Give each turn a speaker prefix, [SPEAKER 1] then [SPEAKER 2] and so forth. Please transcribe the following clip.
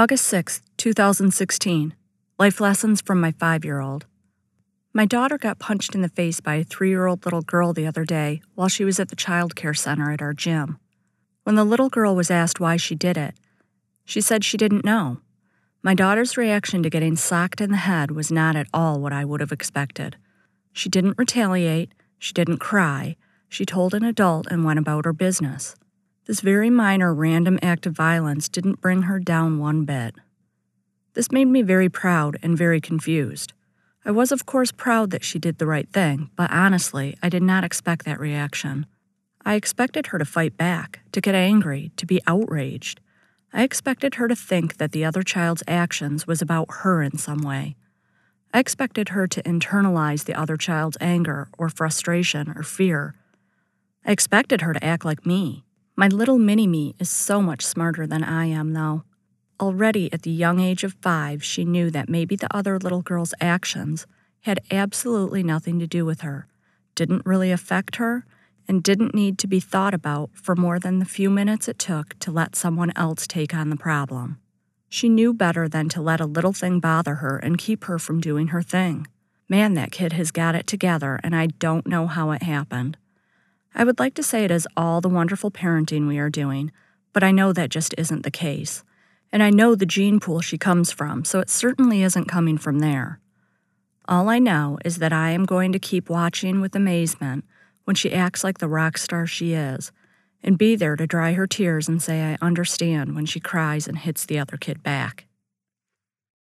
[SPEAKER 1] August 6, 2016. Life lessons from my five year old. My daughter got punched in the face by a three year old little girl the other day while she was at the child care center at our gym. When the little girl was asked why she did it, she said she didn't know. My daughter's reaction to getting socked in the head was not at all what I would have expected. She didn't retaliate, she didn't cry, she told an adult and went about her business. This very minor random act of violence didn't bring her down one bit. This made me very proud and very confused. I was, of course, proud that she did the right thing, but honestly, I did not expect that reaction. I expected her to fight back, to get angry, to be outraged. I expected her to think that the other child's actions was about her in some way. I expected her to internalize the other child's anger or frustration or fear. I expected her to act like me, my little mini me is so much smarter than I am, though. Already at the young age of five, she knew that maybe the other little girl's actions had absolutely nothing to do with her, didn't really affect her, and didn't need to be thought about for more than the few minutes it took to let someone else take on the problem. She knew better than to let a little thing bother her and keep her from doing her thing. Man, that kid has got it together, and I don't know how it happened. I would like to say it is all the wonderful parenting we are doing, but I know that just isn't the case. And I know the gene pool she comes from, so it certainly isn't coming from there. All I know is that I am going to keep watching with amazement when she acts like the rock star she is, and be there to dry her tears and say I understand when she cries and hits the other kid back.